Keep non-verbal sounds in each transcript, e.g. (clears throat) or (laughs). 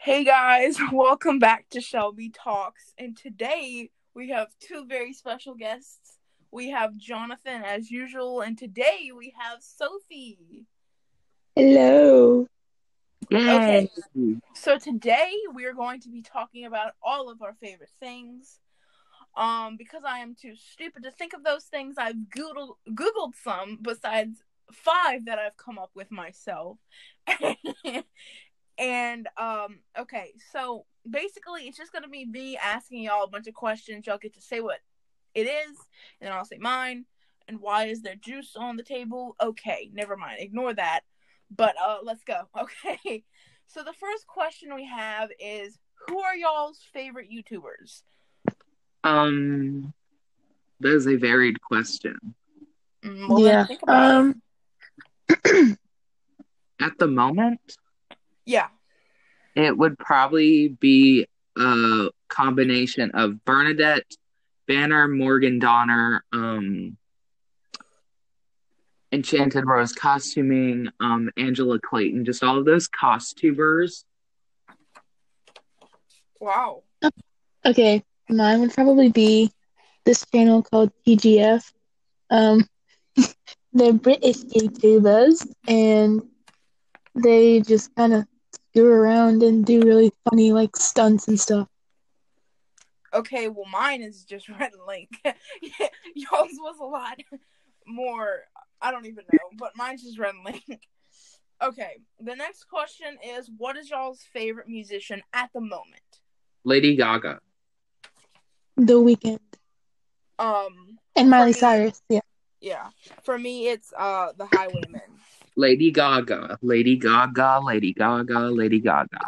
Hey guys, (laughs) welcome back to Shelby Talks. And today we have two very special guests. We have Jonathan as usual, and today we have Sophie. Hello. Okay. So today we are going to be talking about all of our favorite things. Um, because I am too stupid to think of those things, I've googled googled some besides five that I've come up with myself. (laughs) and um, okay, so basically it's just gonna be me asking y'all a bunch of questions. Y'all get to say what it is, and then I'll say mine. And why is there juice on the table? Okay, never mind. Ignore that. But uh, let's go. (laughs) Okay. So the first question we have is, who are y'all's favorite YouTubers? Um, that is a varied question. Mm, well, yeah. think about it. Um. At the moment, Yeah. it would probably be a combination of Bernadette, Banner, Morgan Donner, um, Enchanted Rose costuming, um, Angela Clayton, just all of those costumers. Wow. Okay. Mine would probably be this channel called TGF. Um. (laughs) they're British YouTubers, and they just kind of screw around and do really funny like stunts and stuff. Okay, well, mine is just (laughs) Red Link. (laughs) Y'all's was a lot more. I don't even know, but mine's just Red Link. (laughs) Okay, the next question is what is y'all's favorite musician at the moment? Lady Gaga. The Weeknd Um, and Miley me- Cyrus. Yeah. yeah, for me it's uh the Highwaymen. Lady Gaga. Lady Gaga. Lady Gaga. Lady Gaga.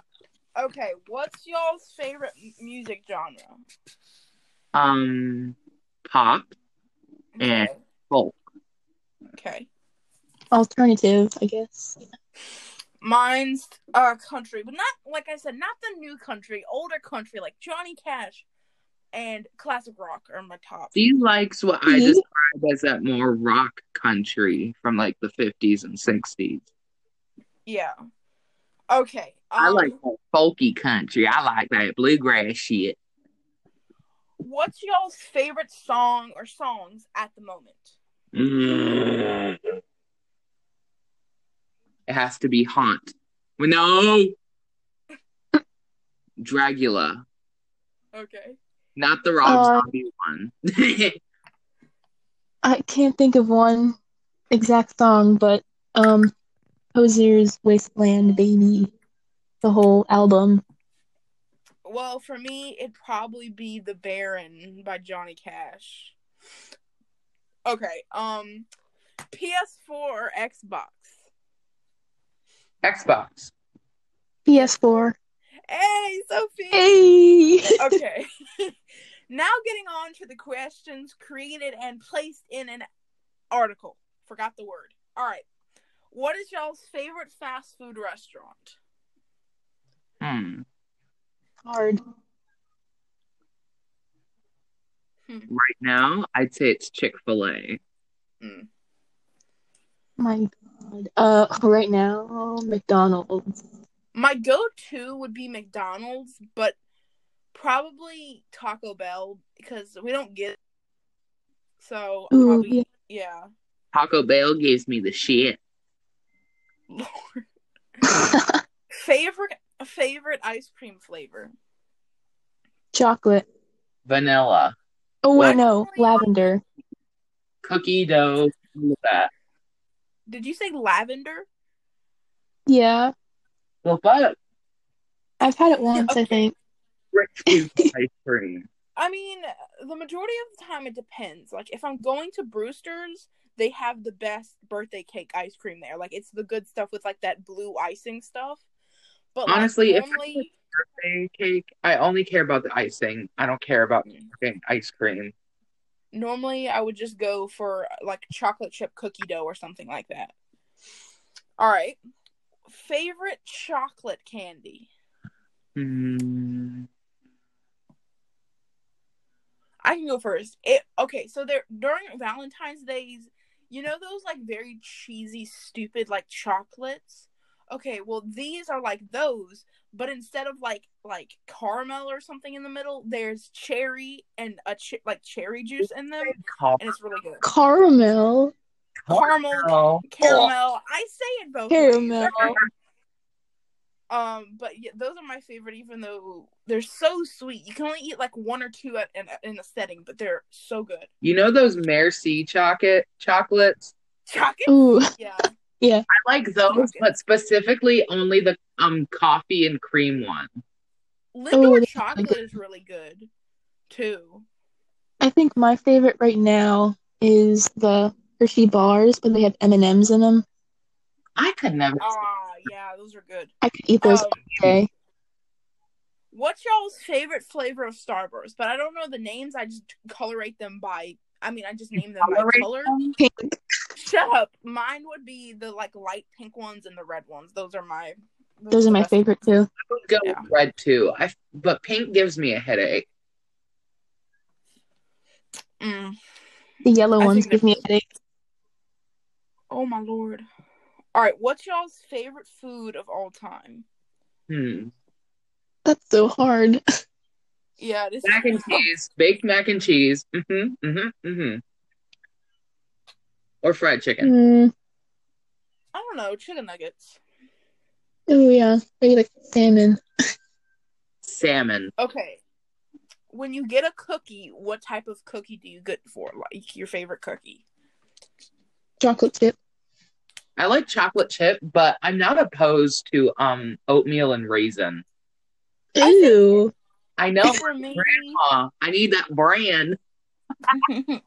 Okay, what's y'all's favorite m- music genre? Um, pop and Okay. folk. okay. Alternative, I guess. Mine's uh country, but not like I said, not the new country, older country like Johnny Cash and classic rock are my top. She likes what I describe as that more rock country from like the 50s and 60s. Yeah. Okay. I um, like that folky country. I like that bluegrass shit. What's y'all's favorite song or songs at the moment? Mm. It has to be Haunt. Well, no! (laughs) Dragula. Okay. Not the Rob Uh, Zombie one. (laughs) I can't think of one exact song, but um, Hozier's Wasteland Baby, the whole album. Well, for me, it'd probably be The Baron by Johnny Cash. Okay. Um, PS4 or Xbox? Xbox. PS4. Hey, Sophie. Hey. (laughs) okay. (laughs) now getting on to the questions created and placed in an article. Forgot the word. All right. What is y'all's favorite fast food restaurant? Hmm. Hard. Right now, I'd say it's Chick fil A. My God. Uh, right now, McDonald's. My go-to would be McDonald's, but probably Taco Bell because we don't get. So Ooh, probably yeah. Taco Bell gives me the shit. Lord. (laughs) Favorite favorite ice cream flavor. Chocolate. Vanilla. Oh, What? wait, no. Lavender. Cookie dough. that. Did you say lavender? Yeah. Well, fuck. I've had it once, I think. Rich people (laughs) ice cream. I mean, the majority of the time it depends. Like if I'm going to Bruster's, they have the best birthday cake ice cream there. Like it's the good stuff with like that blue icing stuff. But like, Honestly, if I normally, Birthday cake. I only care about the icing. I don't care about the fucking ice cream. normally I would just go for like chocolate chip cookie dough or something like that. All right. Favorite chocolate candy? Hmm. I can go first. It okay, so there during Valentine's days, you know those like very cheesy, stupid like chocolates. okay, well these are like those, but instead of like like caramel or something in the middle, there's cherry and a ch- like cherry juice in them, and it's really good. Caramel. Caramel, Oh, caramel. I say it both ways. Caramel. Um, but yeah, those are my favorite, even though they're so sweet. You can only eat like one or two at, in, a, in a setting, but they're so good. You know those Merci chocolate chocolates? Chocolate, Ooh. yeah. (laughs) I like those, but specifically only the um coffee and cream one. Lindor that's chocolate is really good too. I think my favorite right now is the Hershey bars, but they have M and M's in them. I could never. Ah, yeah, those are good. I could eat those Um, all day. What's y'all's favorite flavor of Starburst? But I don't know the names. I just colorate them by. I mean, I just name them by color. them? Pink. Shut up. Mine would be the like light pink ones and the red ones. Those are my. Those are the my best. favorite too. I would go Yeah. with red too. I but pink gives me a headache. Mm. The yellow I ones give me a they're- headache. Oh my lord. All right, what's y'all's favorite food of all time? Hmm. That's so hard. Yeah, this Mac and cheese, baked mac and cheese. Mm-hmm. Mm-hmm. Mm-hmm. Or fried chicken. Mm. I don't know, chicken nuggets. Oh yeah, maybe like salmon. Salmon. Okay. When you get a cookie, what type of cookie do you get for? Like your favorite cookie? chocolate chip. I like chocolate chip, but I'm not opposed to um oatmeal and raisin. I Ew, I know, For me, Grandma. I need that brand. (laughs)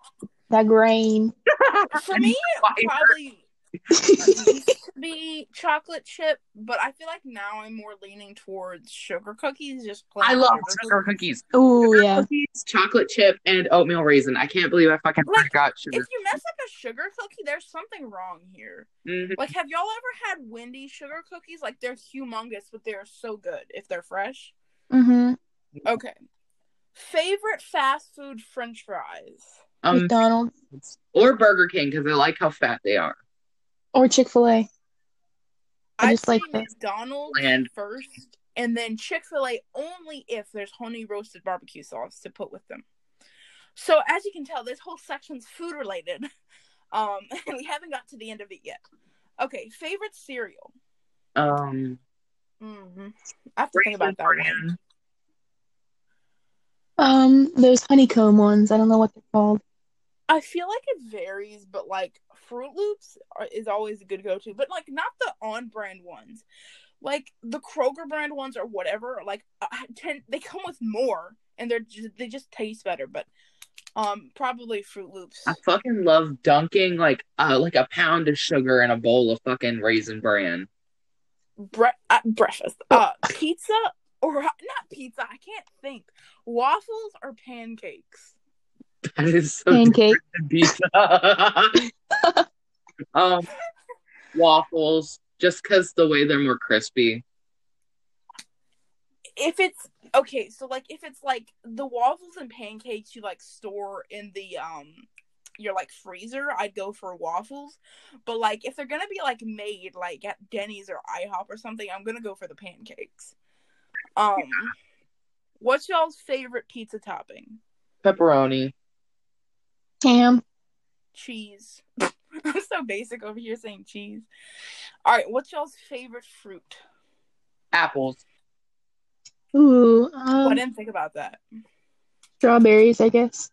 that grain. (laughs) for me, probably used (laughs) to be chocolate chip, but I feel like now I'm more leaning towards sugar cookies. Just plain I love sugar sugar cookies. Oh yeah. cookies, chocolate chip, and oatmeal raisin. I can't believe I fucking Like, forgot sugar. If you mess up a sugar cookie, there's something wrong here. Mhm. Like, have y'all ever had Wendy's sugar cookies? Like, they're humongous, but they're so good if they're fresh. Mm-hmm. Okay. Favorite fast food French fries? Um, McDonald's or Burger King because I like how fat they are. Or Chick Fil A. I I'd just like say the- McDonald's Bland. first, and then Chick Fil A only if there's honey roasted barbecue sauce to put with them. So as you can tell, this whole section's food related, (laughs) um, and (laughs) we haven't got to the end of it yet. Okay, favorite cereal. Um, hmm I have to think about that Raisin one. Um, those honeycomb ones. I don't know what they're called. I feel like it varies, but like Froot Loops are, is always a good go-to, but like not the on-brand ones. Like the Kroger brand ones or whatever, like uh, tend, they come with more and they're just, they just taste better. But um, probably Froot Loops. I fucking love dunking like uh like a pound of sugar in a bowl of fucking raisin bran. Bre- uh, breakfast, uh, pizza or not pizza. I can't think. Waffles or pancakes. (laughs) That is so Pancake. than pizza. (laughs) um, waffles, just because the way they're more crispy. if it's okay, so like if it's like the waffles and pancakes you like store in the um your like freezer, I'd go for waffles. But like if they're gonna be like made like at Denny's or IHOP or something, I'm gonna go for the pancakes. Um what's y'all's favorite pizza topping? Pepperoni. Ham. Cheese. (laughs) I'm so basic over here saying cheese. Alright, what's y'all's favorite fruit? Apples. Ooh, Oh, I um, didn't think about that. strawberries. I guess.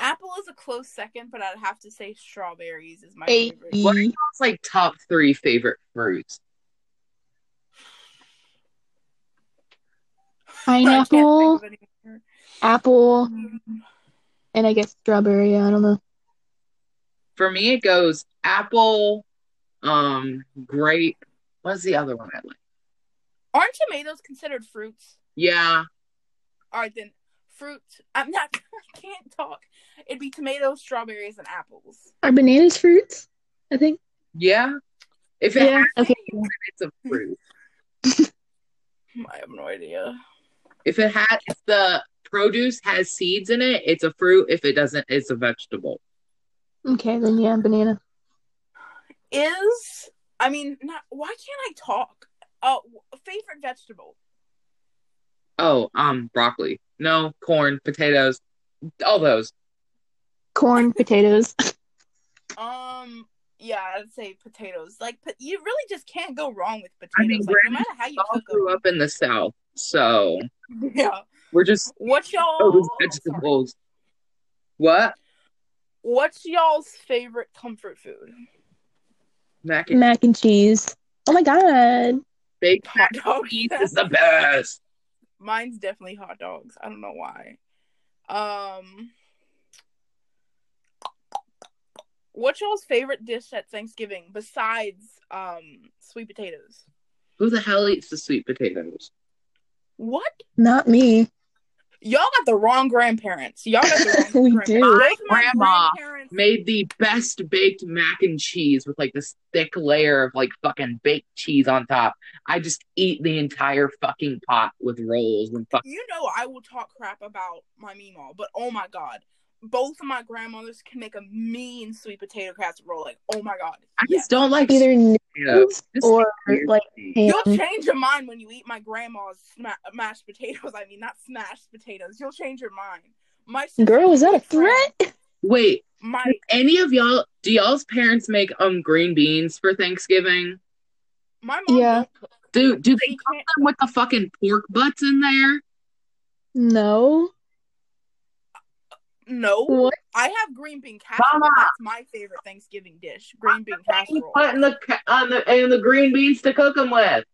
Apple is a close second, but I'd have to say strawberries is my Hey. favorite. What are y'all's like top three favorite fruits? (sighs) Pineapple, think of any more. apple, and I guess strawberry. I don't know. For me, it goes apple, um, grape. What's the other one I like? Aren't tomatoes considered fruits? Yeah, All right, then fruit. I'm not. (laughs) I can't talk. It'd be tomatoes, strawberries, and apples. Are bananas fruits? I think. yeah. If it Yeah. has Okay. seeds, it's a fruit. (laughs) I have no idea. If it has if the produce has seeds in it, it's a fruit. If it doesn't, it's a vegetable. Okay, then yeah, banana. Is I mean, not why can't I talk? Uh, favorite vegetable. Oh, um, broccoli. No, corn, potatoes, all those. Corn, (laughs) potatoes. Um, yeah, I'd say potatoes. Like, po- you really just can't go wrong with potatoes. I mean, like, no matter how you all cook grew them. up in the South, so (laughs) Yeah. We're just What's y'all? those oh, sorry. vegetables. What? What's y'all's favorite comfort food? Mac and Mac and cheese. Oh my god. baked Hot mac dogs. cheese is the best. (laughs) Mine's definitely hot dogs. I don't know why. Um, what's y'all's favorite dish at Thanksgiving besides um sweet potatoes? Who the hell eats the sweet potatoes? What? Not me. Y'all got the wrong grandparents. Y'all got the wrong (laughs) We grandparents. do. My my grandma grandparents- Made the best baked mac and cheese with like this thick layer of like fucking baked cheese on top. I just eat the entire fucking pot with rolls and fuck. You know I will talk crap about my meemaw, but oh my god, both of my grandmothers can make a mean sweet potato casserole. Like, oh my god, I yes. just don't like Either noodles Just or weird. like You'll change your mind when you eat my grandma's sma- mashed potatoes. I mean, not smashed potatoes. You'll change your mind. My Girl, is that a threat? Wait, My any of y'all? Do y'all's parents make um green beans for Thanksgiving? my mom Yeah. don't. Do do they She cook them with the fucking pork butts in there? No. No, What? I have green bean casserole. Mama. That's my favorite Thanksgiving dish. Green bean casserole. You put in the ca- on the in the green beans to cook them with.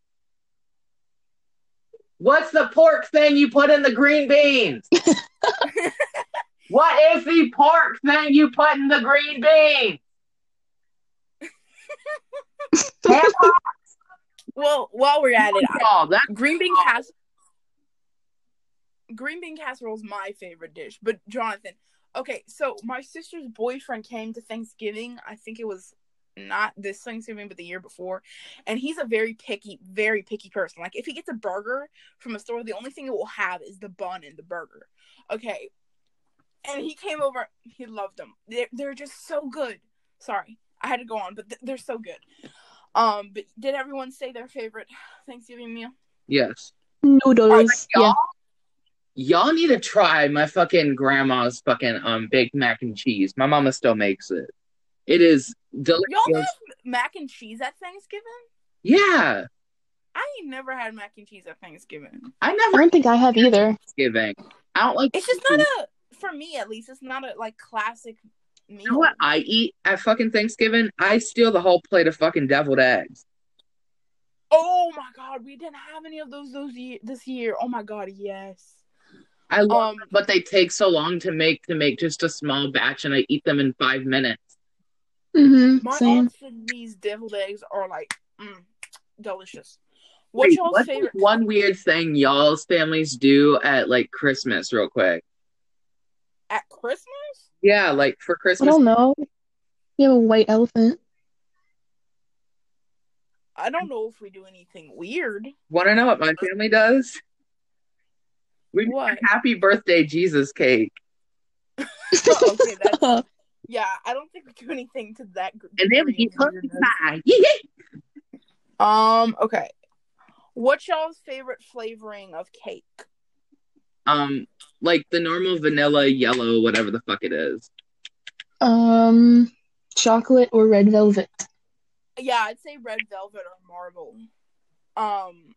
What's the pork thing you put in the green beans? (laughs) what is the pork thing you put in the green beans? (laughs) Well, while we're at it, I, y'all, that green bean cas green bean casserole is my favorite dish. But Jonathan, okay, so my sister's boyfriend came to Thanksgiving. I think it was not this Thanksgiving, but the year before, and he's a very picky, very picky person. Like if he gets a burger from a store, the only thing it will have is the bun and the burger. Okay, and he came over. He loved them. They're, they're just so good. Sorry, I had to go on, but th- they're so good. Um, but did everyone say their favorite Thanksgiving meal? yes. Noodles. y'all, Yeah. Y'all need to try my fucking grandma's fucking um baked mac and cheese. My mama still makes it. It is delicious. Y'all have mac and cheese at Thanksgiving? Yeah, I ain't never had mac and cheese at Thanksgiving. I I never don't think I have either. Thanksgiving. I don't like. It's just not a for me at least. It's not a like classic meal. You know what I eat at fucking Thanksgiving? I steal the whole plate of fucking deviled eggs. Oh my god, we didn't have any of those those year, this year. Oh my god, yes. I love Um, them, but they take so long to make to make just a small batch, and I eat them in five minutes. Mm-hmm. my Same. aunt said these deviled eggs are like mm, delicious. What's Wait, y'all's what's favorite? one weird thing y'all's families do at like Christmas, real quick? At Christmas? Yeah, like for Christmas. I Christmas. don't know. We have a white elephant. I don't know if we do anything weird. Want to know what my family does? We make What? a happy birthday Jesus cake, (laughs) okay, that's (laughs) yeah. I don't think we do anything to that. gr- and then we degree eat of pumpkin weirdness. pie. Um. Okay. What's y'all's favorite flavoring of cake? Um, like the normal vanilla, yellow, whatever the fuck it is. Um, chocolate or red velvet. Yeah, I'd say red velvet or marble. Um.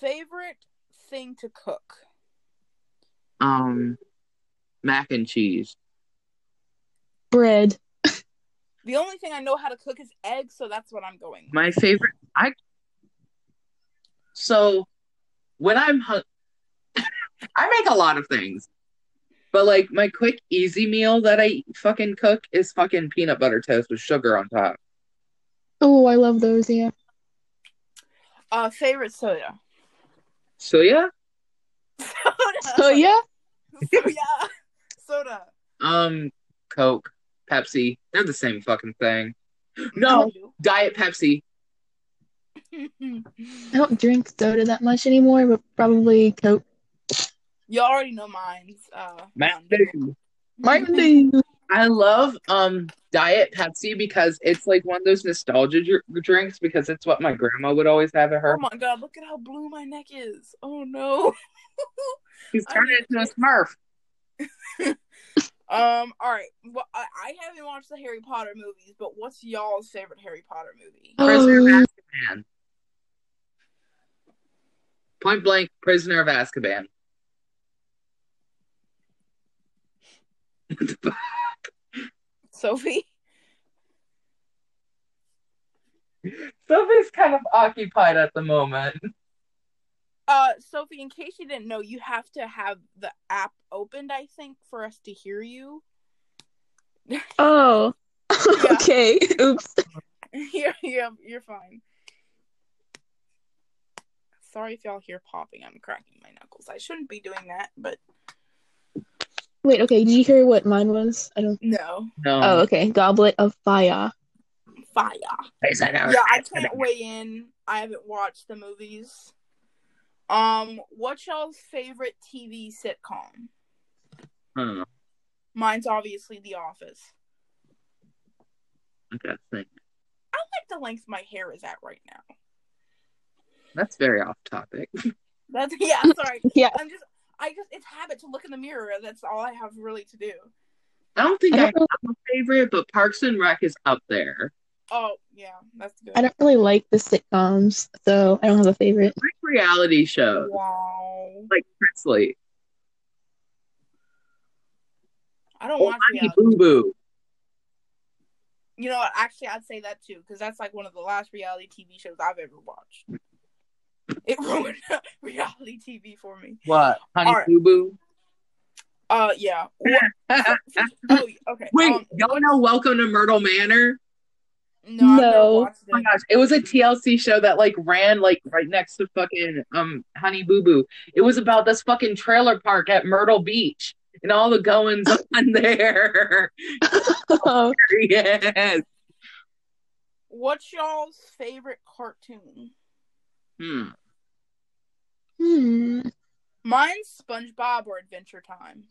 Favorite thing to cook? Um, mac and cheese. Bread. The only thing I know how to cook is eggs, so that's what I'm going. with. My favorite. I. So, when I'm hung, (laughs) I make a lot of things, but like my quick, easy meal that I fucking cook is fucking peanut butter toast with sugar on top. Oh, I love those. Yeah. Uh, favorite soda. So yeah, Soda. Oh yeah. Soda. Soda. um, Coke, Pepsi, they're the same fucking thing. No, Diet Pepsi. (laughs) I don't drink soda that much anymore, but probably Coke. You already know mine's. Uh, Mountain Mountain Dew. Dew. Mountain Dew. I love um Diet Pepsi because it's like one of those nostalgia dr- drinks because it's what my grandma would always have at her. Oh my god, look at how blue my neck is. Oh no. (laughs) He's I turning into a Smurf. (laughs) Um, all right. Well, I, I haven't watched the Harry Potter movies, but what's y'all's favorite Harry Potter movie? (gasps) Prisoner of Um, Azkaban. Point blank, Prisoner of Azkaban. Sophie? Sophie's kind of occupied at the moment. Uh, Sophie, in case you didn't know, you have to have the app opened, I think, for us to hear you. (laughs) Oh. (laughs) okay. Oops. (laughs) yeah, yeah, you're fine. Sorry if y'all hear popping. I'm cracking my knuckles. I shouldn't be doing that, but Wait, okay. Did you hear what mine was? I don't. no. No. Oh, okay. Goblet of Fire. Fire. Prisoner of Yeah, I can't weigh in. I haven't watched the movies. Um, what's y'all's favorite TV sitcom? Huh, Mine's obviously The Office. I gotta think. I like the length my hair is at right now. That's very off topic. That's (laughs) yeah, sorry. (laughs) Yeah. I'm just I just it's habit to look in the mirror. That's all I have really to do. I don't think I I, don't have really, a favorite, but Parks and Rec is up there. Oh yeah, that's good. I don't really like the sitcoms, so I don't have a favorite. Like reality shows, Wow. like Presley. I don't Oh, watch Honey reality. Boo Boo. You know what? Actually, I'd say that too because that's like one of the last reality TV shows I've ever watched. (laughs) It ruined (laughs) reality TV for me. What? Honey All right. Boo Boo. Uh, yeah. (laughs) Oh, okay. Wait, um, y'all know Welcome to Myrtle Manor? No, No. Oh my it. gosh, it was a TLC show that like ran like right next to fucking um Honey Boo Boo. It was about this fucking trailer park at Myrtle Beach and all the goings on there. Oh, yes. What's y'all's favorite cartoon? Hmm. Hmm. Mine's SpongeBob or Adventure Time.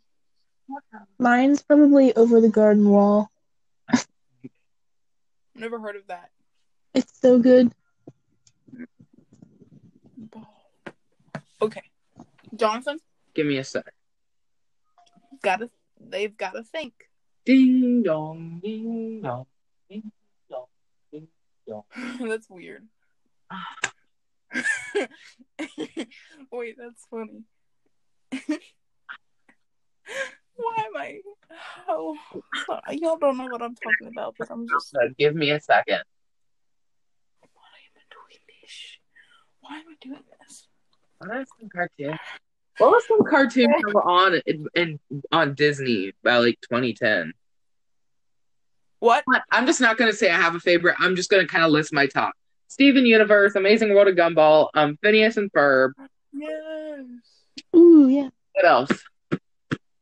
Mine's probably Over the Garden Wall. (laughs) Never heard of that. It's so good. Okay, Jonathan, Give me a sec. gotta they've gotta think. Ding dong, ding dong, ding dong, ding dong. (laughs) that's weird. (laughs) Wait, that's funny. (laughs) Why am I? Oh, y'all don't know what I'm talking about, but I'm just. Uh, give me a second. Why am I doing this? Why am I doing this? What are some cartoons? What was some cartoon that were on in, in on Disney by like 2010? What? I'm just not gonna say I have a favorite. I'm just gonna kind of list my top. Steven Universe, Amazing World of Gumball, um, Phineas and Ferb. Yes. Ooh, yeah. What else?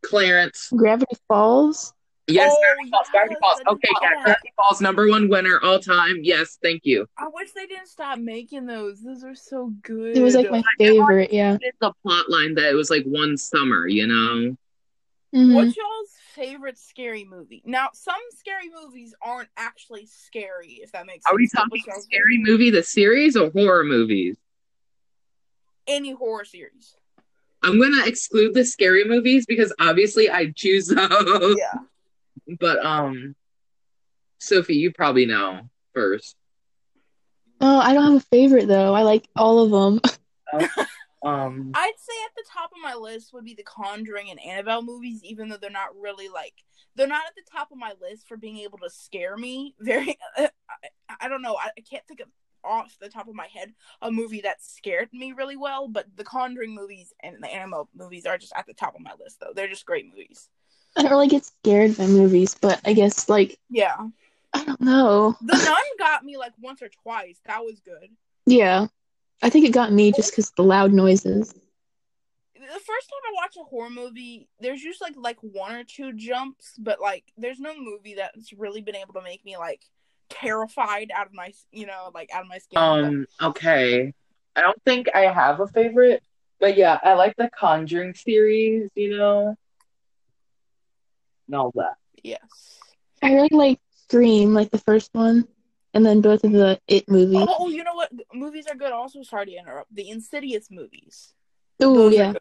Clarence. Gravity Falls. Yes, Oh, Gravity Falls. Gravity Falls. Okay, know yeah, that. Gravity Falls, number one winner all time. Yes, thank you. I wish they didn't stop making those. Those are so good. It was like my favorite, yeah. It's a plot line that it was like one summer, you know? Mhm. What's y'all's favorite scary movie? Now, some scary movies aren't actually scary, if that makes sense. Are we talking what's y'all's scary movie, the series, or horror movies? Any horror series. I'm gonna exclude the scary movies because obviously I choose those. Yeah. But um, Sophie, you probably know first. Oh, I don't have a favorite though. I like all of them. (laughs) Um, I'd say at the top of my list would be the Conjuring and Annabelle movies, even though they're not really like they're not at the top of my list for being able to scare me. (laughs) Very, I, I don't know. I, I can't think of off the top of my head a movie that scared me really well, but the Conjuring movies and the Annabelle movies are just at the top of my list, though. They're just great movies. I don't really get scared by movies, but I guess like Yeah, I don't know. The Nun got me like once or twice. That was good. Yeah. I think it got me just because the loud noises. the first time I watch a horror movie, there's usually like like one or two jumps, but like there's no movie that's really been able to make me like terrified out of my you know like out of my skin. um, okay. I don't think I have a favorite, but yeah, I like the Conjuring series. You know, and all that. yes. I really like Scream, like the first one, and then both of the It movies. Oh, you know what? Movies are good. Also, sorry to interrupt. The Insidious movies. Oh yeah.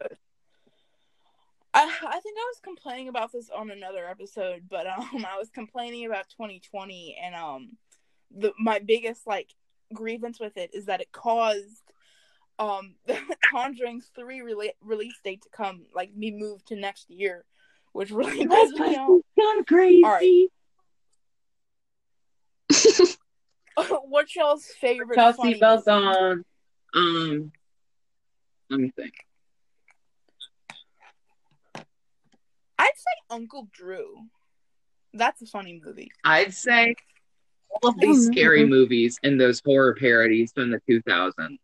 I I think I was complaining about this on another episode, but um, (laughs) I was complaining about 2020, and um, the my biggest like grievance with it is that it caused um (laughs) the Conjuring's three rela- release date to come like be moved to next year, which really pisses me off. gone crazy. All right. (laughs) (laughs) What's y'all's favorite? Chelsea funny bells movie? on. Um, let me think. I'd say Uncle Drew. That's a funny movie. I'd say all of these scary movies and those horror parodies from the 2000s.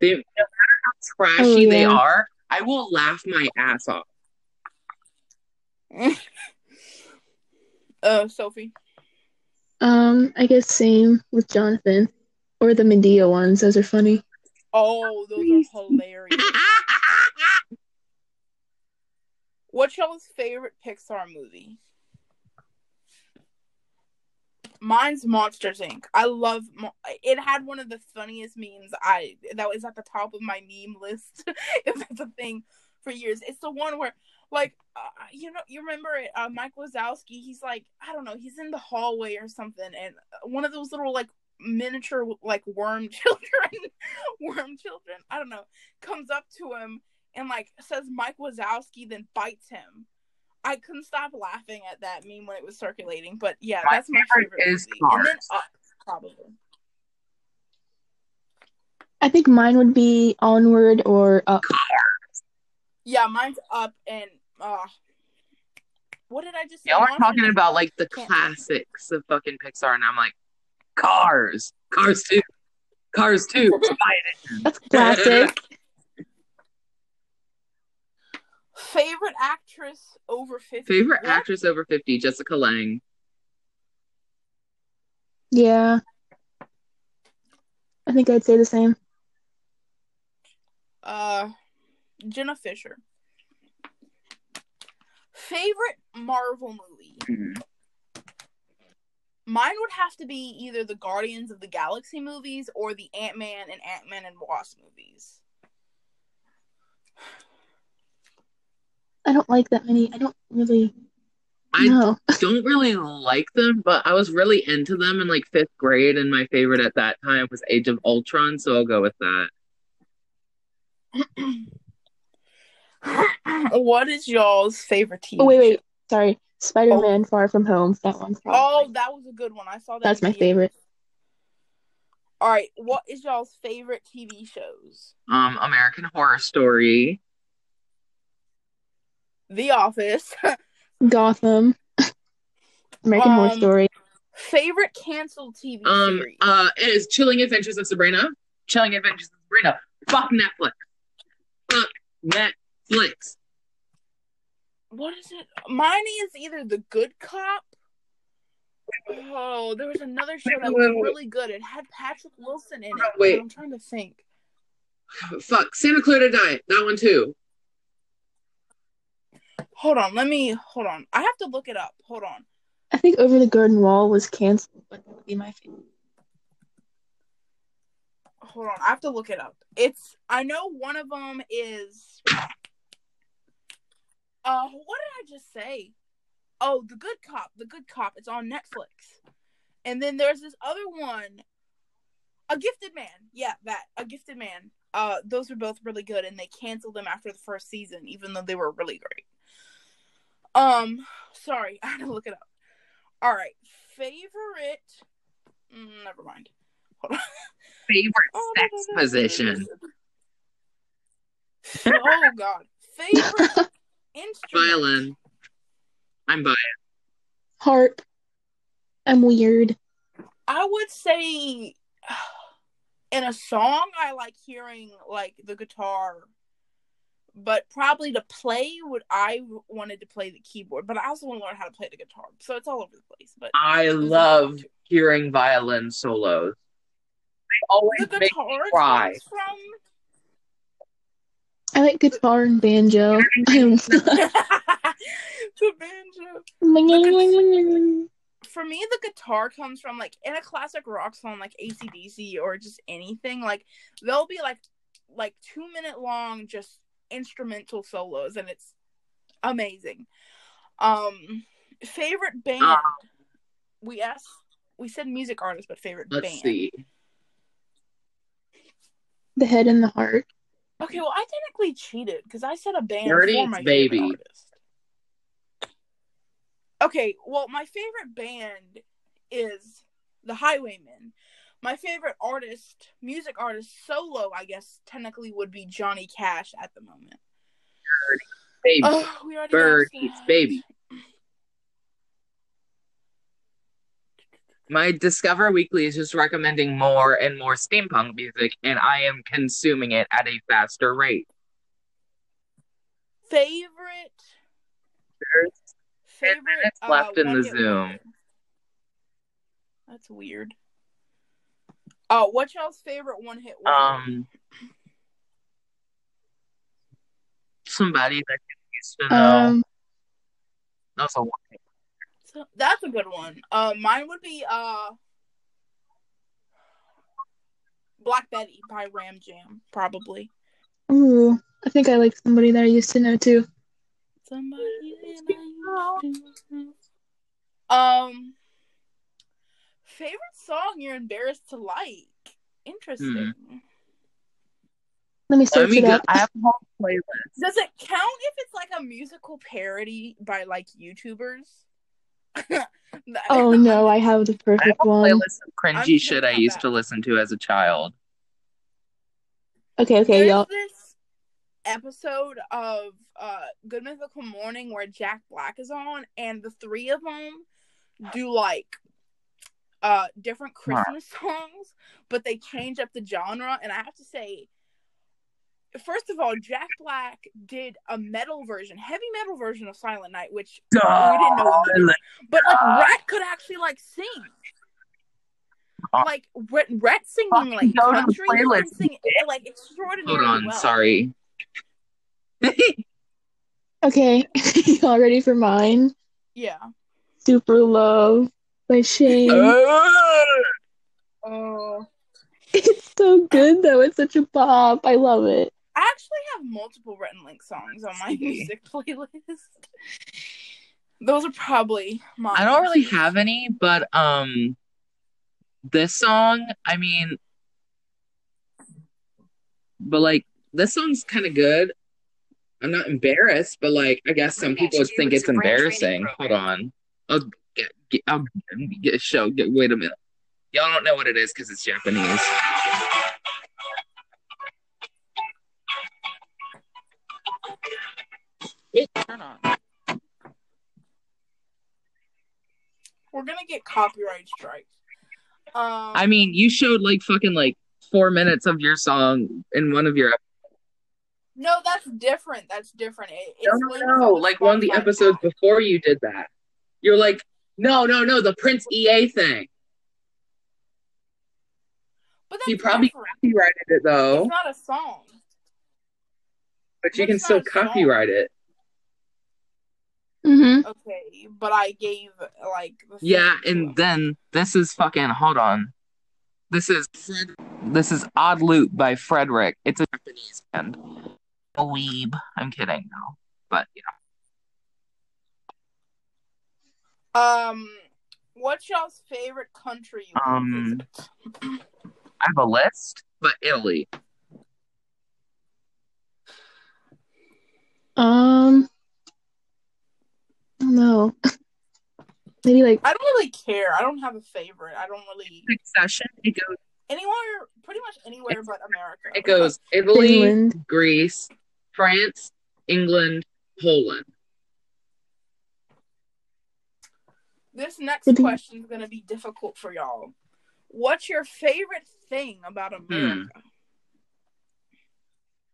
They, no matter how trashy Oh, they are, I will laugh my ass off. (laughs) Uh, Sophie. Um, I guess same with Jonathan, or the Madea ones. Those are funny. Oh, those are hilarious. What's y'all's favorite Pixar movie? Mine's Monsters Inc. I love Mo- it. Had one of the funniest memes. I that was at the top of my meme list. (laughs) if that's a thing for years, it's the one where like uh, you know you remember it. Uh, Mike Wazowski. He's like I don't know. He's in the hallway or something, and one of those little like miniature like worm (laughs) children, worm children. I don't know. Comes up to him and like says Mike Wazowski, then bites him. I couldn't stop laughing at that meme when it was circulating. But yeah, My that's my favorite favorite is movie. And then Cars. Up, probably. I think mine would be Onward or Up. Yeah, mine's Up and uh what did I just say? Y'all are Monsters talking about like the classics of fucking Pixar, and I'm like, Cars, Cars 2, Cars 2, (laughs) That's classic. (laughs) favorite actress over fifty. Favorite What? actress over 50, Jessica Lange. yeah. I think I'd say the same. Uh, Jenna Fischer. Favorite Marvel movie. Mhm. Mine would have to be either the Guardians of the Galaxy movies or the Ant Man and Ant Man and Wasp movies. I don't like that many. I don't really I know. (laughs) don't really like them, but I was really into them in like fifth grade, and my favorite at that time was Age of Ultron, so I'll go with that. (clears throat) what is y'all's favorite TV? Oh wait, wait. show? Sorry. Spider-Man: Far From Home. That one's Oh, that was a good one. I saw that. That's in my theaters. favorite. All right, what is y'all's favorite TV shows? Um, American Horror Story. The Office. (laughs) Gotham. American Horror Um, Story. favorite canceled TV Um, series. uh, it is Chilling Adventures of Sabrina. Chilling Adventures of Sabrina. Fuck Netflix. Fuck Netflix. What is it? Mine is either The Good Cop. Oh, there was another show that was wait, wait. really good. It had Patrick Wilson in it. Wait. I'm trying to think. Fuck Santa Clarita Diet. That one too. Hold on, let me hold on. I have to look it up. Hold on. I think Over the Garden Wall was canceled, but that would be my favorite. Hold on, I have to look it up. It's I know one of them is uh what did I just say? Oh, The Good Cop. The Good Cop. It's on Netflix. And then there's this other one, A Gifted Man. Yeah, that. A Gifted Man. Uh those are both really good and they canceled them after the first season even though they were really great. Um sorry, (laughs) I had to look it up. All right. Favorite mm, never mind. Hold on. Favorite Oh, sex no, no, no, position. Oh God. Favorite (laughs) instrument. Violin. I'm bi. Harp. I'm weird. I would say in a song I like hearing like the guitar. But probably to play would I wanted to play the keyboard, but I also want to learn how to play the guitar. So it's all over the place. But I those are my love hearing violin solos. They always the make guitar me cry. comes from I like guitar and banjo. (laughs) (laughs) (laughs) the banjo. for me, the guitar comes from like in a classic rock song like ACDC or just anything. Like there'll be like like two minute long just instrumental solos, and it's amazing. Um, favorite band. Uh, we asked. We said music artist, but favorite let's band. see. The head and the heart. Okay, well, I technically cheated because I said a band Dirty for my Baby. artist. Okay, well, my favorite band is the Highwaymen. My favorite artist, music artist, solo, I guess technically would be Johnny Cash at the moment. Baby. Oh, we already Bird asked eats baby. My Discover Weekly is just recommending more and more steampunk music, and I am consuming it at a faster rate. Favorite. There's Favorite. minutes uh, left in the Zoom. wonder. That's weird. Oh, what's y'all's favorite one hit wonder? Um, somebody that you used to know. Um, That's a one. So that's a good one. Uh, mine would be uh, Black Betty by Ram Jam, probably. ooh, I think I like somebody that I used to know too. Somebody that I used to (laughs) know. Um, favorite song you're embarrassed to like? Interesting. Let me Let search me it go. up. I have a whole playlist. Does it count if it's like a musical parody by like YouTubers? Oh (laughs) no, I have the I have perfect a one. playlist of I'm cringy shit I used that. to listen to as a child. Okay, okay, There's y'all. this episode of uh Good Mythical Morning where Jack Black is on, and the three of them do like uh different Wow. Christmas (laughs) songs, but they change up the genre. And I have to say, first of all, Jack Black did a metal version, heavy metal version of Silent Night, which we didn't know. we. But like Rhett could actually like sing. Uh, Like Rhett, Rhett singing like go to the country, he can like extraordinarily Hold on, well. sorry. (laughs) Okay, (laughs) y'all ready for mine? Yeah. Super Love by Shane. Oh. It's so good though. It's such a pop. I love it. I actually have multiple Rhett and Link songs on my (laughs) music (laughs) playlist. Those are probably mine. I don't really have any, but um, this song, I mean, but like this song's kind of good. I'm not embarrassed, but like I guess some people would think it's embarrassing. Hold on, I'll get, get I'll get show. Get, wait a minute, y'all don't know what it is because it's Japanese. It, turn on. We're gonna get copyright strikes. Um, I mean, you showed like fucking like four minutes of your song in one of your episodes. no, that's different. That's different. It, No, it's no, linked no. Like one of the episodes app. before you did that. You're like, no, no, no, the Prince EA thing. But that's He probably different. copyrighted it though, It's not a song. but you but can still not a song. copyright it. Mm-hmm. Okay, but I gave like the Yeah, thing to and then this is fucking. Hold on. This is this is Odd Loop by Frederic. It's a Japanese band. A weeb. I'm kidding. No, but yeah. Um, what's y'all's favorite country you Um. I have a list, but Italy. Um, I don't know. (laughs) Maybe like I don't really care. I don't have a favorite. I don't really Succession. It goes. anywhere, pretty much anywhere but America. It goes Italy, Finland. Greece, France, England, Poland. This next Would you- question is gonna be difficult for y'all. What's your favorite thing about Hmm. America?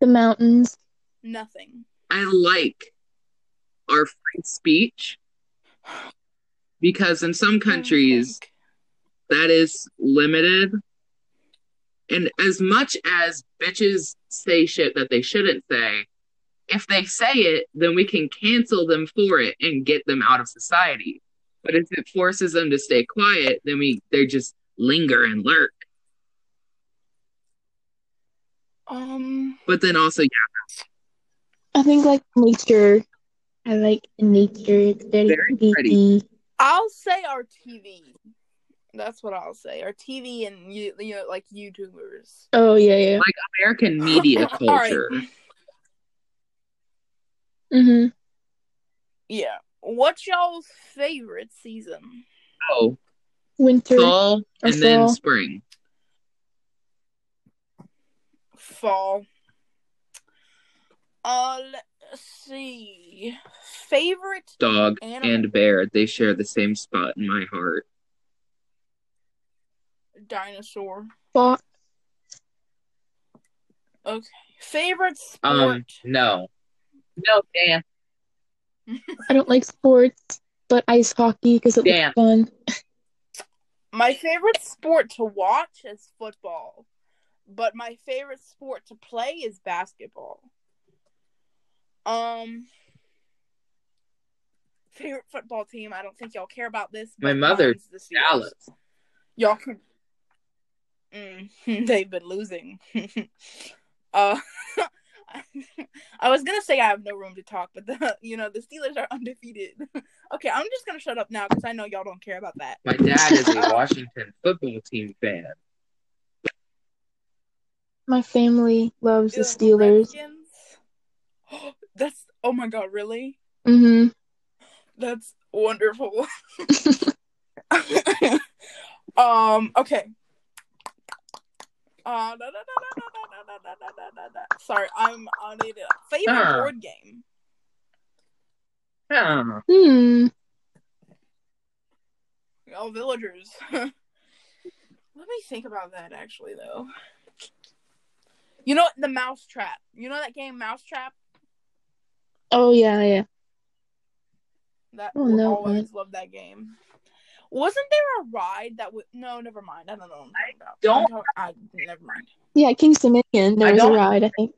the mountains. Nothing. I like our free speech because in some countries that is limited. And as much as bitches say shit that they shouldn't say, if they say it, then we can cancel them for it and get them out of society. But if it forces them to stay quiet, then we they just linger and lurk. Um, But then also, yeah, I think like nature. I like nature. It's very, Very creepy. pretty. I'll say our TV. That's what I'll say. Our TV and you, you know, like YouTubers. Oh yeah, yeah. Like American media (laughs) culture. Mm-hmm. Yeah. What's y'all's favorite season? Oh, Winter. fall and then spring. Fall. Uh, let's see. Favorite Dog Animal. and bear, they share the same spot in my heart. dinosaur. Fox. Okay. Favorite sport. Um, no, no, Dan, (laughs) I don't like sports, but ice hockey because it Damn. looks fun. My favorite sport to watch is football, but my favorite sport to play is basketball. Um, favorite football team. I don't think y'all care about this. My but mother, the Steelers. Dallas. Y'all can. Mm, (laughs) they've been losing. (laughs) uh, (laughs) I was gonna say I have no room to talk, but the you know the Steelers are undefeated. okay, I'm just gonna shut up now because I know y'all don't care about that. My dad is a Washington football team fan. My family loves the Steelers. Redskins? (gasps) (gasps) That's oh my god, really? Mhm. That's wonderful. um, okay. Sorry, I'm I need a favorite uh. board game. Yeah. Hmm. All villagers. Let me think about that actually though. You know the mouse trap. You know that game mouse trap? Oh yeah, yeah. That Oh, no, always love that game. Wasn't there a ride that would no, never mind. I don't know what I'm about. don't- I'm talk- I never mind. Yeah, Kings Dominion. There I was a ride, I think.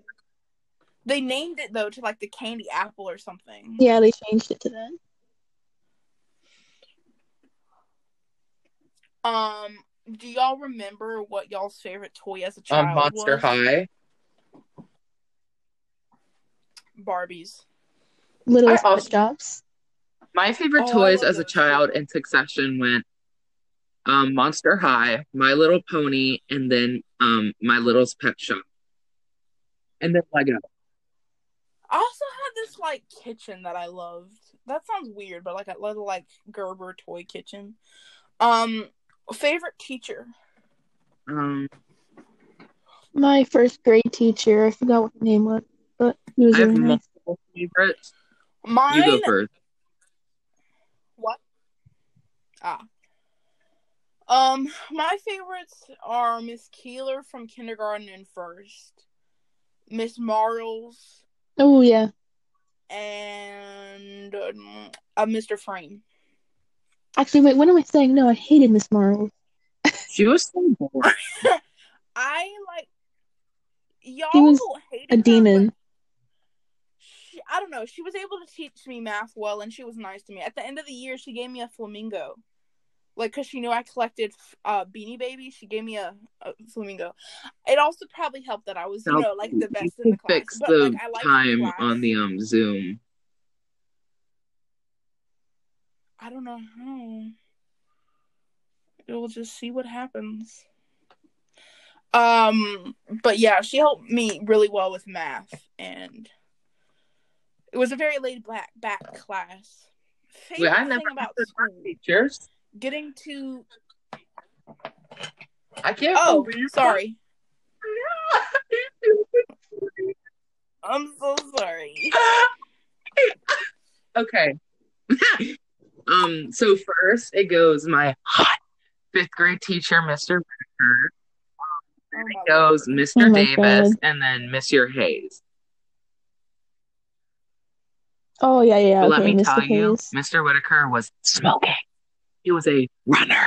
They named it though to like the candy apple or something. Yeah, they changed it to that. Um, do y'all remember what y'all's favorite toy as a child Um, Monster was? High. Barbies. Little I also- Jobs. My favorite Oh, toys as a child in succession went um Monster High, My Little Pony, and then um My Littlest Pet Shop. And then Lego. I also had this like kitchen that I loved. That sounds weird, but like a little like Gerber toy kitchen. Um, favorite teacher. Um My first grade teacher. I forgot what the name was, but he was I have nice. multiple favorites. Mine. You go first. What? Ah. Um, my favorites are Miss Keeler from kindergarten and first, Miss Marles, Oh yeah. and uh, Mr. Frame. Actually, wait. What am I saying? No, I hated Miss Marvel. (laughs) She was so boring. (laughs) I like y'all She was hated A her, demon. but She, I don't know. She was able to teach me math well, and she was nice to me. At the end of the year, she gave me a flamingo, like because she knew I collected uh, Beanie Babies. She gave me a, a flamingo. It also probably helped that I was, you No, know, like the best in the class. fix But the like, time class. on the um Zoom. I don't know how. We'll just see what happens. Um, but yeah, she helped me really well with math, and it was a very laid back back class. Favorite Wait, I thing about school, teachers. getting to I can't oh, believe sorry, (laughs) I'm so sorry. (laughs) okay. (laughs) um, so first it goes my hot fifth grade teacher, Mr. Whitaker. Oh It goes Mr. Oh Davis God. and then Monsieur Hayes. Oh yeah, yeah. But let me Mr. tell you, Mr. Whitaker was smoking. He was a runner.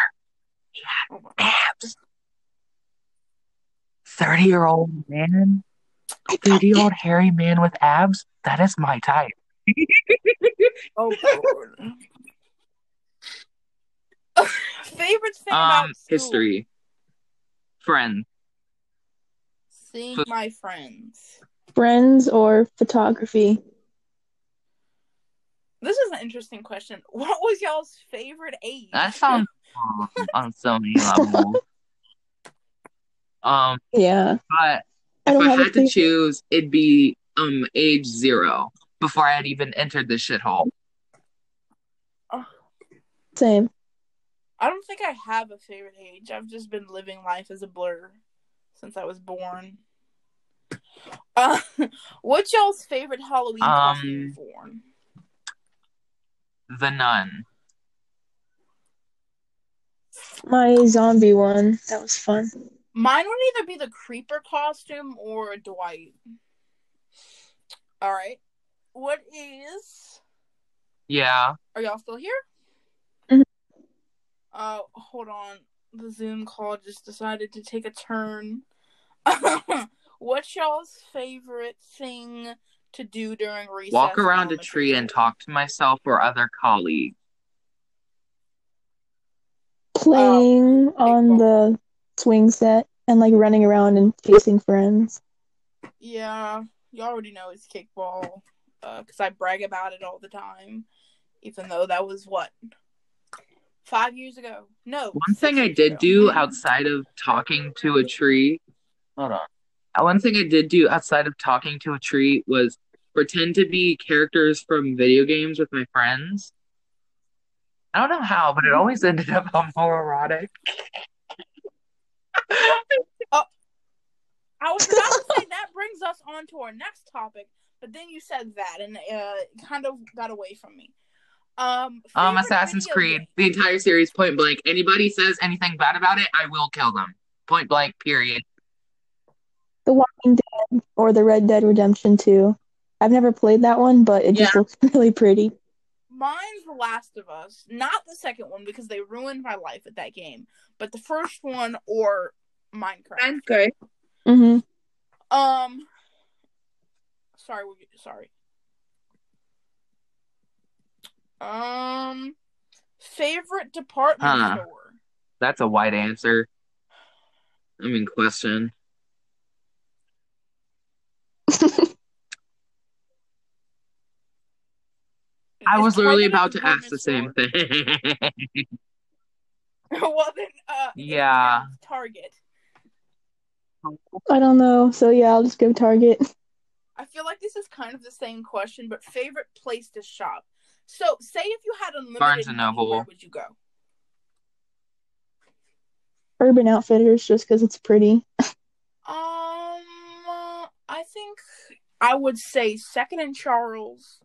Oh my Abs. 30 year old man. 30 year old (laughs) hairy man with abs. That is my type. (laughs) Oh Lord. (laughs) favorite thing about Um, school? history. Friends. Seeing Foot- my friends. Friends or photography? This is an interesting question. (laughs) What was y'all's favorite age? That sounds (laughs) um, on so many levels. Um, Yeah. but I if don't I have had to favorite. choose, it'd be um age zero before I had even entered the shithole. Same. I don't think I have a favorite age. I've just been living life as a blur since I was born. Uh, (laughs) what's y'all's favorite Halloween Um, costume for? The nun. My zombie one. That was fun. Mine would either be the creeper costume or a Dwight. All right. What is? Yeah. Are y'all still here? Mhm. Uh, hold on. The Zoom call just decided to take a turn. (laughs) What's y'all's favorite thing to do during recess? Walk around a tree and talk to myself or other colleagues. Playing on the swing set and like running around and chasing friends. Yeah, you already know it's kickball because I brag about it all the time, even though that was what five years ago. No, One thing I did ago. do outside of talking to a tree. Hold on. Uh, One thing I did do outside of talking to a tree was pretend to be characters from video games with my friends. I don't know how, but it always ended up more erotic. I was about to say that brings us on to our next topic, but then you said that and uh, it kind of got away from me. Um, Um, Assassin's Creed, game? the entire series, point blank. Anybody says anything bad about it, I will kill them. Point blank, period. The Walking Dead or the Red Dead Redemption 2. I've never played that one, but it just looks (laughs) really pretty. Mine's The Last of Us, not the second one because they ruined my life at that game, but the first one or Minecraft. Okay. hmm Um, sorry, we sorry. Um, favorite department Huh. store. That's a wide answer. I mean, question. (laughs) I was literally about to ask the same thing. (laughs) well then, uh, Yeah. Target. I don't know. So yeah, I'll just go Target. I feel like this is kind of the same question, but favorite place to shop. So, say if you had unlimited Barnes and Noble. where would you go? Urban Outfitters just because it's pretty. Um, uh, I think I would say Second and Charles,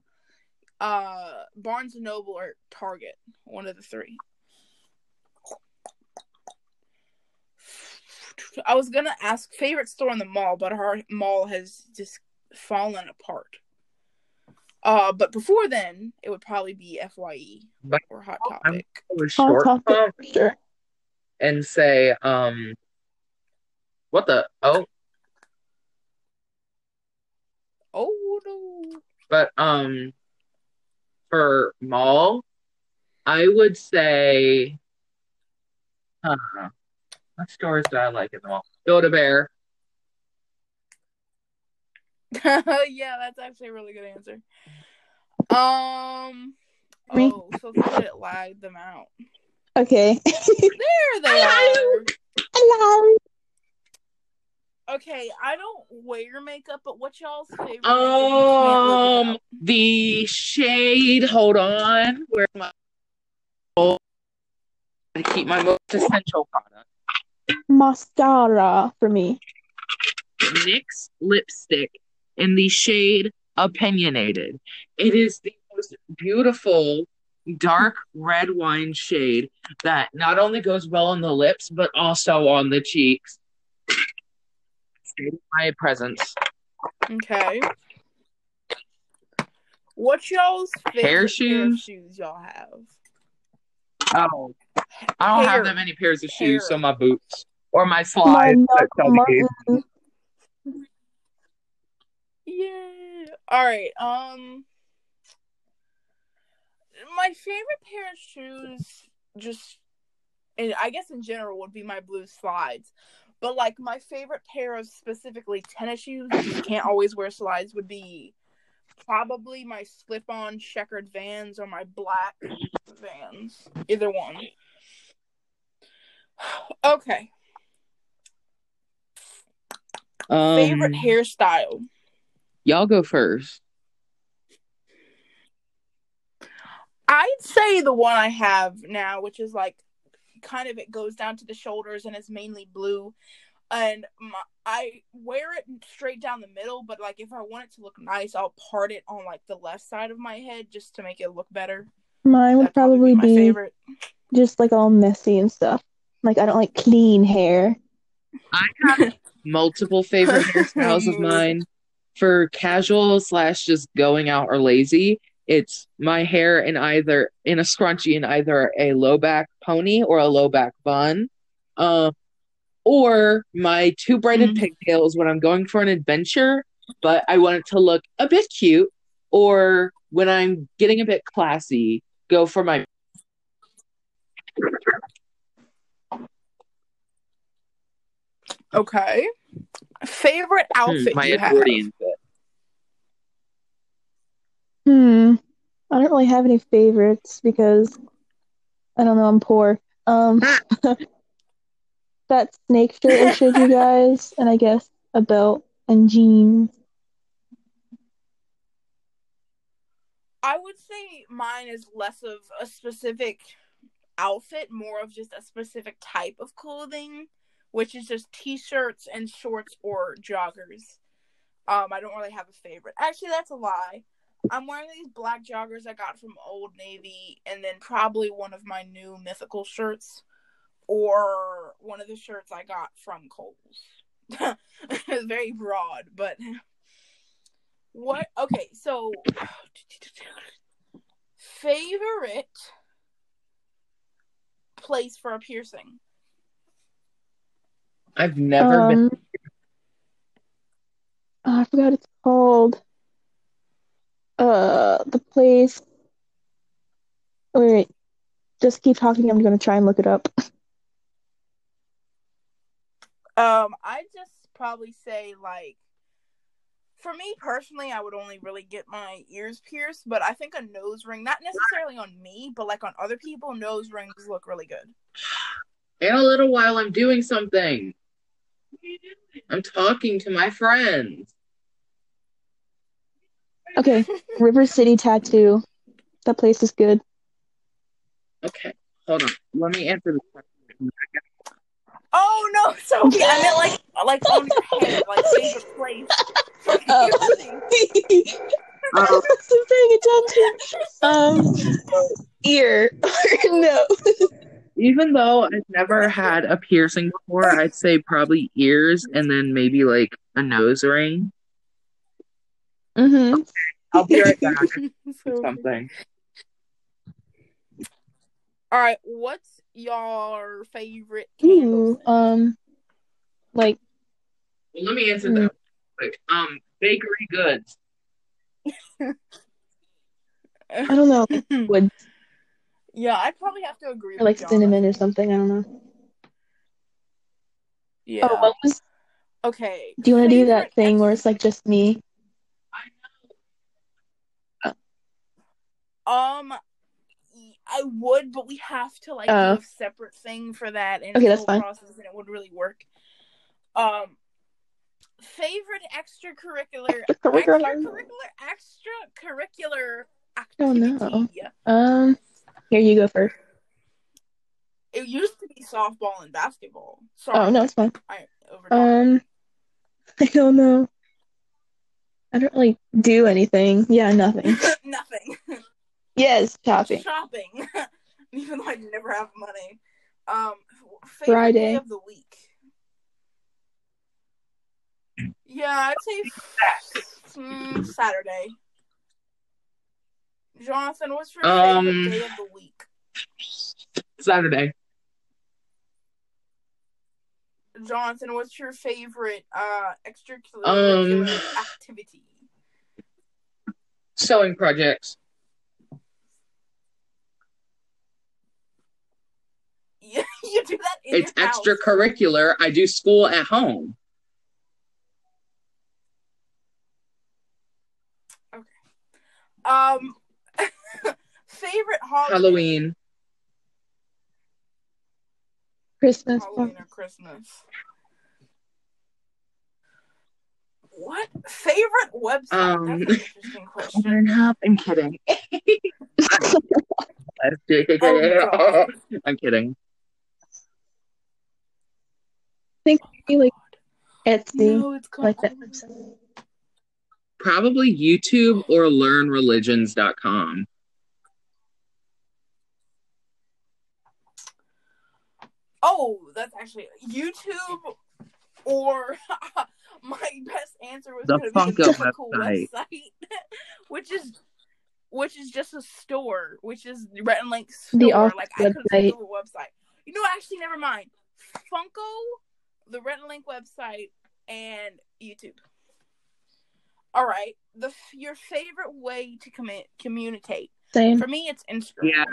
uh, Barnes and Noble, or Target. One of the three. I was gonna ask favorite store in the mall, but our mall has just fallen apart. Uh, but before then, it would probably be FYE But- or Hot Topic. was Hot Topic, for sure. and say, um, what the? Oh, Oh no! but um, for mall, I would say, huh, what stores do I like in the mall? Build a Bear. (laughs) yeah, that's actually a really good answer. Um. Me? Oh, so good it lagged them out. Okay. There they (laughs) are. Hello. Okay, I don't wear makeup, but what y'all's favorite? makeup you can't live Um, the shade. Hold on. Where's my? Oh, I keep my most essential product. Mascara for me. NYX lipstick in the shade Opinionated. It is the most beautiful dark red wine shade that not only goes well on the lips but also on the cheeks. Stayed my presence. Okay. What y'all's favorite Hair pair of shoes? shoes y'all have? Oh, I don't Hair. have that many pairs of shoes, so my boots or my My slides. that tell Malcolm. Yeah. All right. Um, my favorite pair of shoes, just and I guess in general would be my blue slides. But like my favorite pair of specifically tennis shoes, you can't always wear slides, would be probably my slip-on checkered Vans or my black Vans. Either one. (sighs) Okay. Um, Favorite hairstyle. Y'all go first. I'd say the one I have now, which is like kind of it goes down to the shoulders and it's mainly blue. And my, I wear it straight down the middle, but like if I want it to look nice, I'll part it on like the left side of my head just to make it look better. Mine would That'd probably probably my be favorite. just like all messy and stuff. Like I don't like clean hair. I have multiple favorite (laughs) hairstyles of mine. For casual slash just going out or lazy, it's my hair in either in a scrunchie in either a low back pony or a low back bun. Um, or my two braided Mhm. pigtails when I'm going for an adventure, but I want it to look a bit cute. Or when I'm getting a bit classy, go for my Okay. Favorite outfit my you have? accordion. Hmm. I don't really have any favorites because I don't know, I'm poor. Um (laughs) that snake shirt I showed you guys, and I guess a belt and jeans. I would say mine is less of a specific outfit, more of just a specific type of clothing, which is just t-shirts and shorts or joggers. Um, I don't really have a favorite. Actually, that's a lie. I'm wearing these black joggers I got from Old Navy, and then probably one of my new mythical shirts, or one of the shirts I got from Kohl's. it's (laughs) very broad, but what? Okay, so favorite place for a piercing. I've never been. Um, oh, I forgot it's called. Uh, the place. Wait, wait. Just keep talking. I'm gonna try and look it up. (laughs) Um, I just probably say like, for me personally, I would only really get my ears pierced, but I think a nose ring, not necessarily on me, but like on other people, nose rings look really good. In a little while, I'm doing something. I'm talking to my friends. Okay, (laughs) River City Tattoo. That place is good. Okay, hold on. Let me answer this question. Oh no, (laughs) Sophie, I meant like like on your head, like favorite place. (laughs) Oh. I wasn't paying attention. Um, ear. no. Even though I've never had a piercing before, I'd say probably ears and then maybe like a nose ring. Mm-hmm. I'll be right back. (laughs) Sophie. Something. All right, what's your favorite candle? Ooh, um, like Well, let me answer that. Quick. Um, bakery goods. I don't know, like (laughs) wood yeah, I'd probably have to agree or with like John. cinnamon or something. I don't know. Yeah. Oh, what was? okay. Do you want to do that favorite thing where it's like just me? Um, I would, but we have to like Oh. do a separate thing for that, and Okay, that's fine. process, and it would really work. Um, favorite extracurricular, Extracurricular. extracurricular, extracurricular Oh, no. activity. Um, here you go first. It used to be softball and basketball. Sorry, Oh no, it's fine. I. Um, (laughs) I don't know. I don't really do anything. Yeah. Nothing. (laughs) Yes, shopping. Shopping, (laughs) even though I never have money. Um, Friday. day of the week. Yeah, I'd say mm, Saturday. Jonathan, what's your Um, favorite day of the week? Saturday. Jonathan, what's your favorite uh extracurricular Um, activity? Sewing projects. Yeah, (laughs) you do that in It's your house. extracurricular. I do school at home. Okay um, (laughs) favorite holiday? Halloween. Christmas. Halloween or Christmas? What favorite website? Um, That's an interesting (laughs) question. Pornhub. I'm kidding. Oh, I'm kidding. Think oh maybe like Etsy, No, it's called. like that website. Probably YouTube or learnreligions.com. Oh, that's actually YouTube or (laughs) my best answer was The going be Funko a website. website, (laughs) which is which is just a store, which is Rhett and Link store. The office like I could have website. a website. You know, actually, never mind. Funko, the Rhett Link website, and YouTube. All right, the your favorite way to commu- communicate Same. for me, it's Instagram Yeah.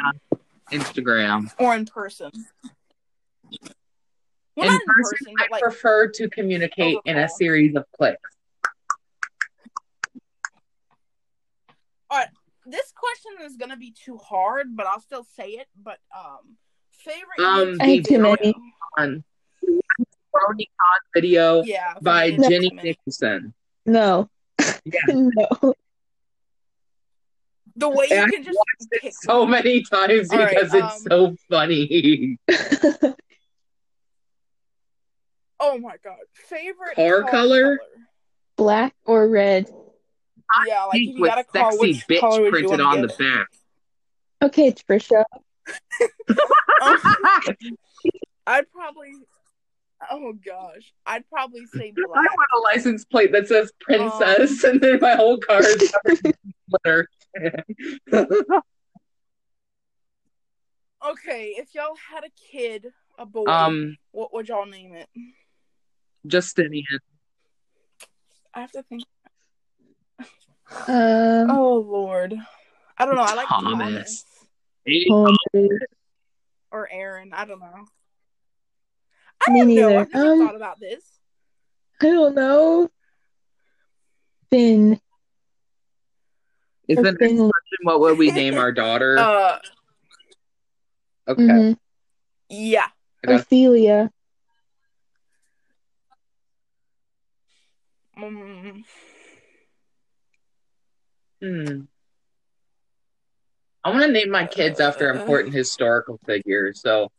Instagram. or in person. Well, in not in person, person, I like prefer to communicate over in a series of clicks. All right, this question is gonna be too hard, but I'll still say it. But um, favorite Um, YouTube I hate too many. Tony video yeah, by no, Jenny Nicholson. No. Yeah. (laughs) no. The way you and can I just watched it so many times All because right, it's um... so funny. (laughs) oh my god. Favorite car, color? color? Black or red? I yeah, like think with sexy bitch printed on the back. Okay, Trisha. (laughs) um, I'd probably Oh gosh, I'd probably say black. I want a license plate that says princess, and then my whole car is (laughs) glitter. (laughs) Okay, if y'all had a kid, a boy, um, what would y'all name it? Justinian. I have to think. Um, Oh lord, I don't know. I like Thomas. Thomas. Thomas. or Aaron. I don't know. I Me don't know. neither. I've never Um, thought about this. I don't know. Finn. Is or the next Finn. question what would we name our (laughs) daughter? Uh, okay. Mhm. yeah. I got- Ophelia. Mm, Hmm. I want to name my kids after Uh. important historical figures. So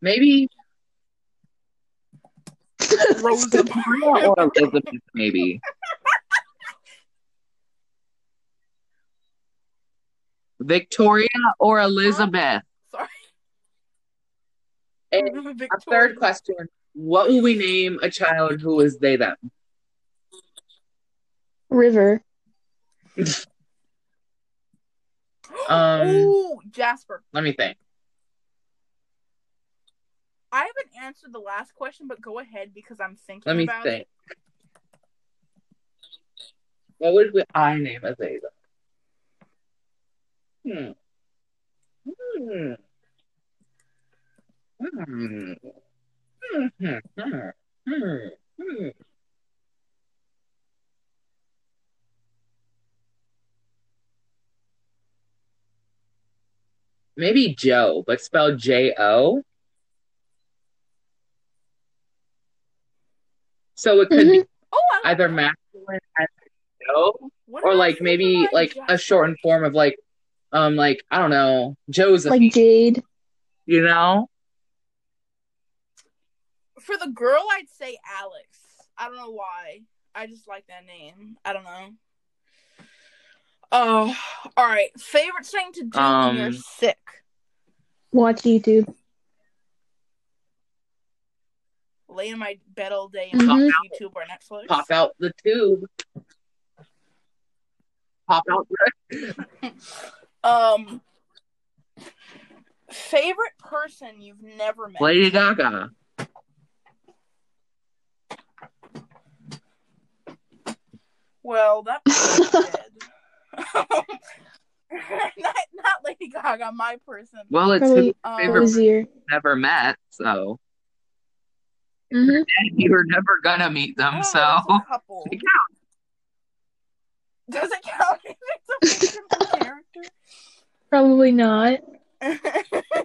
maybe Rosa Victoria or Elizabeth, maybe. Victoria or Elizabeth. Sorry. And A third question: What will we name a child who is they them? River. (laughs) Um, Ooh, Jasper. Let me think. I haven't answered the last question, but go ahead because I'm thinking. Let me about think. It. What would I name as Ava? Hmm. Hmm. Hmm. Hmm. Hmm. Hmm. Hmm. Maybe Joe, but spelled J O. So it could be Oh, like either that. masculine as Joe, or like maybe for mine? like a shortened form of like, um, like I don't know, Joseph, Like Jade. you know, For the girl, I'd say Alex. I don't know why. I just like that name. I don't know. Oh, all right. Favorite thing to do when you're Um, sick? Watch YouTube. Lay in my bed all day and Mhm. watch YouTube or Netflix. pop out the tube, pop out. The- (laughs) Um, favorite person you've never met? Lady Gaga. Well, that's (laughs) dead. (laughs) not, not Lady Lady Gaga, my person. Well, it's Probably who Um, favorite Hozier. never met, so hmm (laughs) you're never gonna meet them. don't So know, there's a couple. It Does it count if it's a (laughs) character? Probably not. (laughs)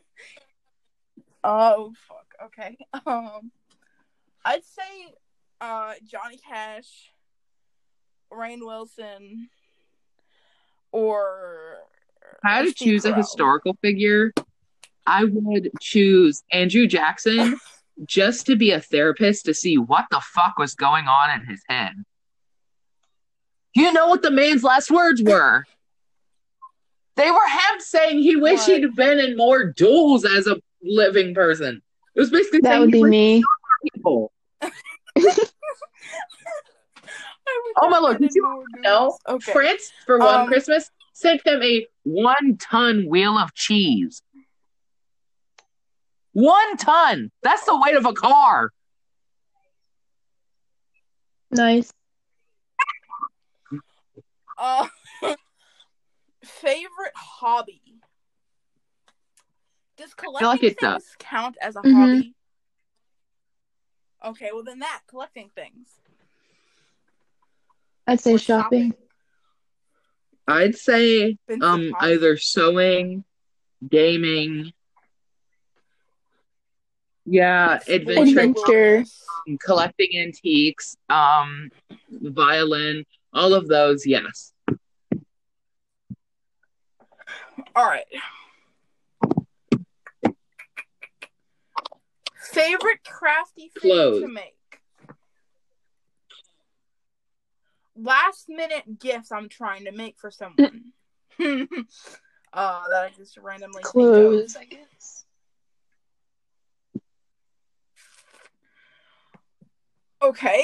oh fuck. Okay. Um, I'd say uh Johnny Cash, Rainn Wilson, or I had to Steve choose a historical figure, I would choose Andrew Jackson just to be a therapist to see what the fuck was going on in his head. You know what the man's last words were? (laughs) They were him saying he wished What? he'd been in more duels as a living person. It was basically That saying would be me. people. (laughs) Oh my lord, been did you know duels. Okay. France for one Um, Christmas sent him a one ton wheel of cheese. One ton. That's the weight of a car. Nice. (laughs) Uh, favorite hobby. Does collecting like it things does. count as a Mhm. hobby? Okay, well then that collecting things. I'd say Or shopping. I'd say um hobby. either sewing, gaming, yeah, adventure, the Adventure. wilderness. collecting antiques, um, violin, all of those. Yes. All right. Favorite crafty thing Clothes. to make. Last minute gifts I'm trying to make for someone. uh, (laughs) that I just randomly think of. Clothes, I guess. Okay.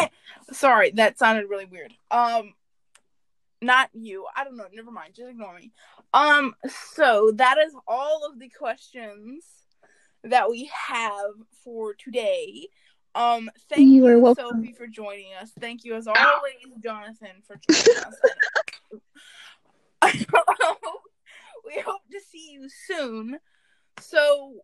(laughs) Sorry, that sounded really weird. Um not you. I don't know. Never mind. Just ignore me. Um so that is all of the questions that we have for today. Um thank You you, welcome. Sophie for joining us. Thank you as always Jonathan for joining us. (laughs) we hope to see you soon. So